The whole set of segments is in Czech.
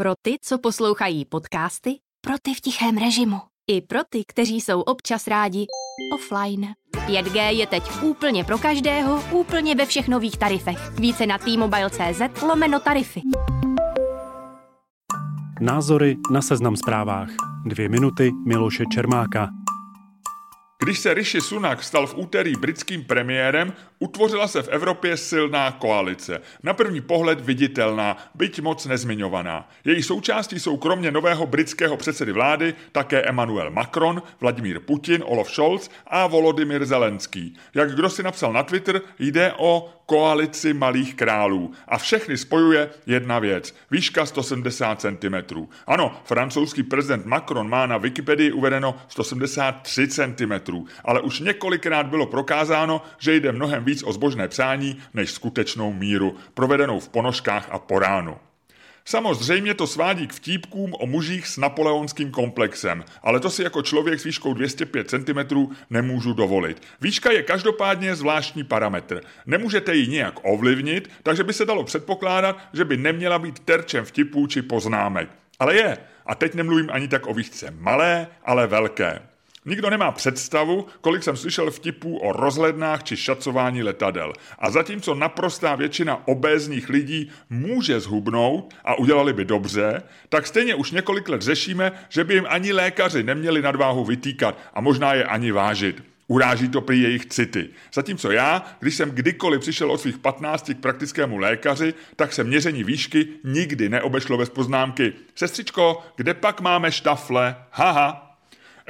Pro ty, co poslouchají podcasty, Pro ty v tichém režimu. i pro ty, kteří jsou občas rádi offline. 5G je teď úplně pro každého, úplně ve všech nových tarifech. Více na t-mobile.cz lomeno tarify. Názory na seznam zprávách. Dvě minuty Miloše Čermáka. Když se Rishi Sunak stal v úterý britským premiérem, utvořila se v Evropě silná koalice. Na první pohled viditelná, byť moc nezmiňovaná. Její součástí jsou kromě nového britského předsedy vlády také Emmanuel Macron, Vladimír Putin, Olaf Scholz a Volodymyr Zelenský. Jak kdo si napsal na Twitter, jde o koalici malých králů. A všechny spojuje jedna věc. Výška 170 cm. Ano, francouzský prezident Macron má na Wikipedii uvedeno 173 cm, ale už několikrát bylo prokázáno, že jde mnohem víc o zbožné přání než skutečnou míru, provedenou v ponožkách a poránu. Samozřejmě to svádí k vtípkům o mužích s napoleonským komplexem, ale to si jako člověk s výškou 205 cm nemůžu dovolit. Výška je každopádně zvláštní parametr. Nemůžete ji nijak ovlivnit, takže by se dalo předpokládat, že by neměla být terčem vtipů či poznámek. Ale je. A teď nemluvím ani tak o výšce malé, ale velké. Nikdo nemá představu, kolik jsem slyšel vtipů o rozhlednách či šacování letadel. A zatímco naprostá většina obézních lidí může zhubnout a udělali by dobře, tak stejně už několik let řešíme, že by jim ani lékaři neměli nadváhu vytýkat a možná je ani vážit. Uráží to prý jejich city. Zatímco já, když jsem kdykoliv přišel od svých 15 k praktickému lékaři, tak se měření výšky nikdy neobešlo bez poznámky. Sestřičko, kde pak máme štafle? Haha.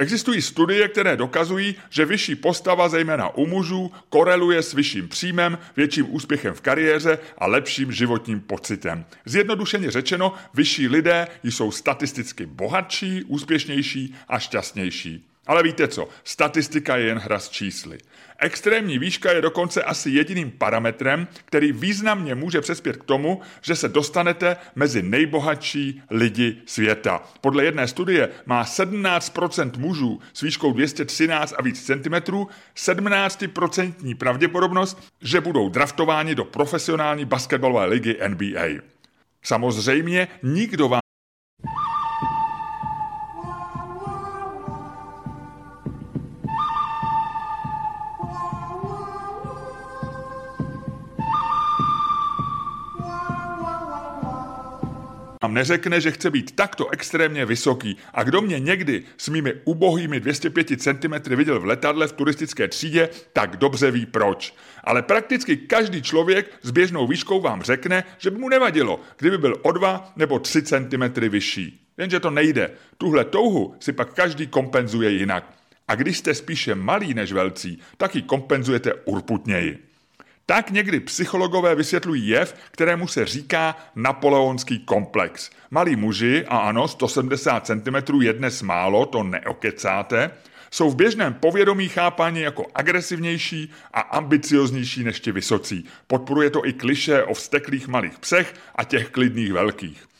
Existují studie, které dokazují, že vyšší postava, zejména u mužů, koreluje s vyšším příjmem, větším úspěchem v kariéře a lepším životním pocitem. Zjednodušeně řečeno, vyšší lidé jsou statisticky bohatší, úspěšnější a šťastnější. Ale víte co, statistika je jen hra s čísly. Extrémní výška je dokonce asi jediným parametrem, který významně může přespět k tomu, že se dostanete mezi nejbohatší lidi světa. Podle jedné studie má 17% mužů s výškou 213 a víc centimetrů 17% pravděpodobnost, že budou draftováni do profesionální basketbalové ligy NBA. Samozřejmě nikdo vám vám neřekne, že chce být takto extrémně vysoký. A kdo mě někdy s mými ubohými 205 cm viděl v letadle v turistické třídě, tak dobře ví proč. Ale prakticky každý člověk s běžnou výškou vám řekne, že by mu nevadilo, kdyby byl o 2 nebo 3 cm vyšší. Jenže to nejde. Tuhle touhu si pak každý kompenzuje jinak. A když jste spíše malý než velcí, tak ji kompenzujete urputněji. Tak někdy psychologové vysvětlují jev, kterému se říká napoleonský komplex. Malí muži, a ano, 170 cm je dnes málo, to neokecáte, jsou v běžném povědomí chápáni jako agresivnější a ambicioznější než ti vysocí. Podporuje to i kliše o vzteklých malých psech a těch klidných velkých.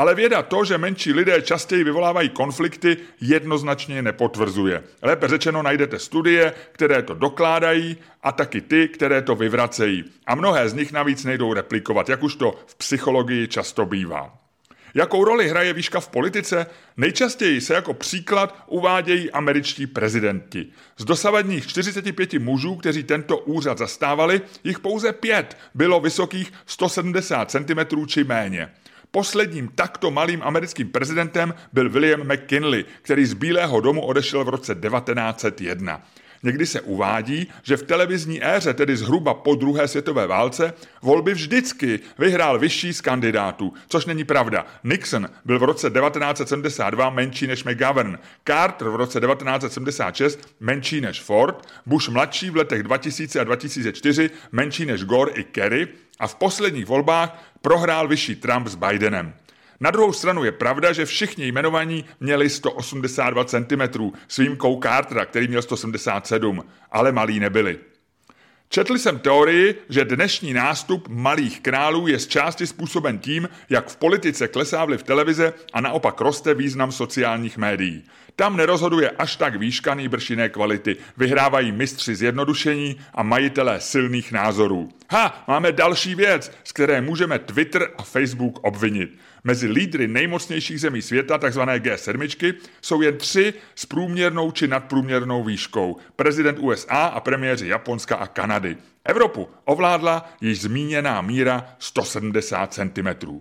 Ale věda to, že menší lidé častěji vyvolávají konflikty, jednoznačně nepotvrzuje. Lépe řečeno najdete studie, které to dokládají a taky ty, které to vyvracejí. A mnohé z nich navíc nejdou replikovat, jak už to v psychologii často bývá. Jakou roli hraje výška v politice? Nejčastěji se jako příklad uvádějí američtí prezidenti. Z dosavadních 45 mužů, kteří tento úřad zastávali, jich pouze pět bylo vysokých 170 cm či méně. Posledním takto malým americkým prezidentem byl William McKinley, který z Bílého domu odešel v roce 1901. Někdy se uvádí, že v televizní éře, tedy zhruba po druhé světové válce, volby vždycky vyhrál vyšší z kandidátů, což není pravda. Nixon byl v roce 1972 menší než McGovern, Carter v roce 1976 menší než Ford, Bush mladší v letech 2000 a 2004 menší než Gore i Kerry a v posledních volbách prohrál vyšší Trump s Bidenem. Na druhou stranu je pravda, že všichni jmenovaní měli 182 cm, s výjimkou Cartera, který měl 177, ale malí nebyli. Četl jsem teorii, že dnešní nástup malých králů je z části způsoben tím, jak v politice klesá vliv televize a naopak roste význam sociálních médií. Tam nerozhoduje až tak výška nejbrž jiné kvality. Vyhrávají mistři zjednodušení a majitelé silných názorů. Ha, máme další věc, z které můžeme Twitter a Facebook obvinit. Mezi lídry nejmocnějších zemí světa, takzvané G7, jsou jen tři s průměrnou či nadprůměrnou výškou. Prezident USA a premiéři Japonska a Kanady. Evropu ovládla již zmíněná míra 170 cm.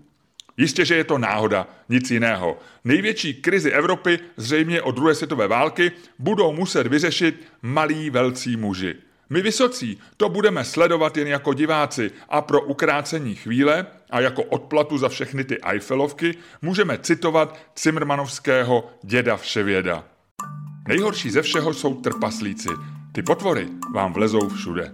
Jistě, že je to náhoda, nic jiného. Největší krizi Evropy zřejmě od druhé světové války budou muset vyřešit malí velcí muži. My vysocí to budeme sledovat jen jako diváci a pro ukrácení chvíle a jako odplatu za všechny ty Eiffelovky můžeme citovat Cimrmanovského děda Vševěda. Nejhorší ze všeho jsou trpaslíci. Ty potvory vám vlezou všude.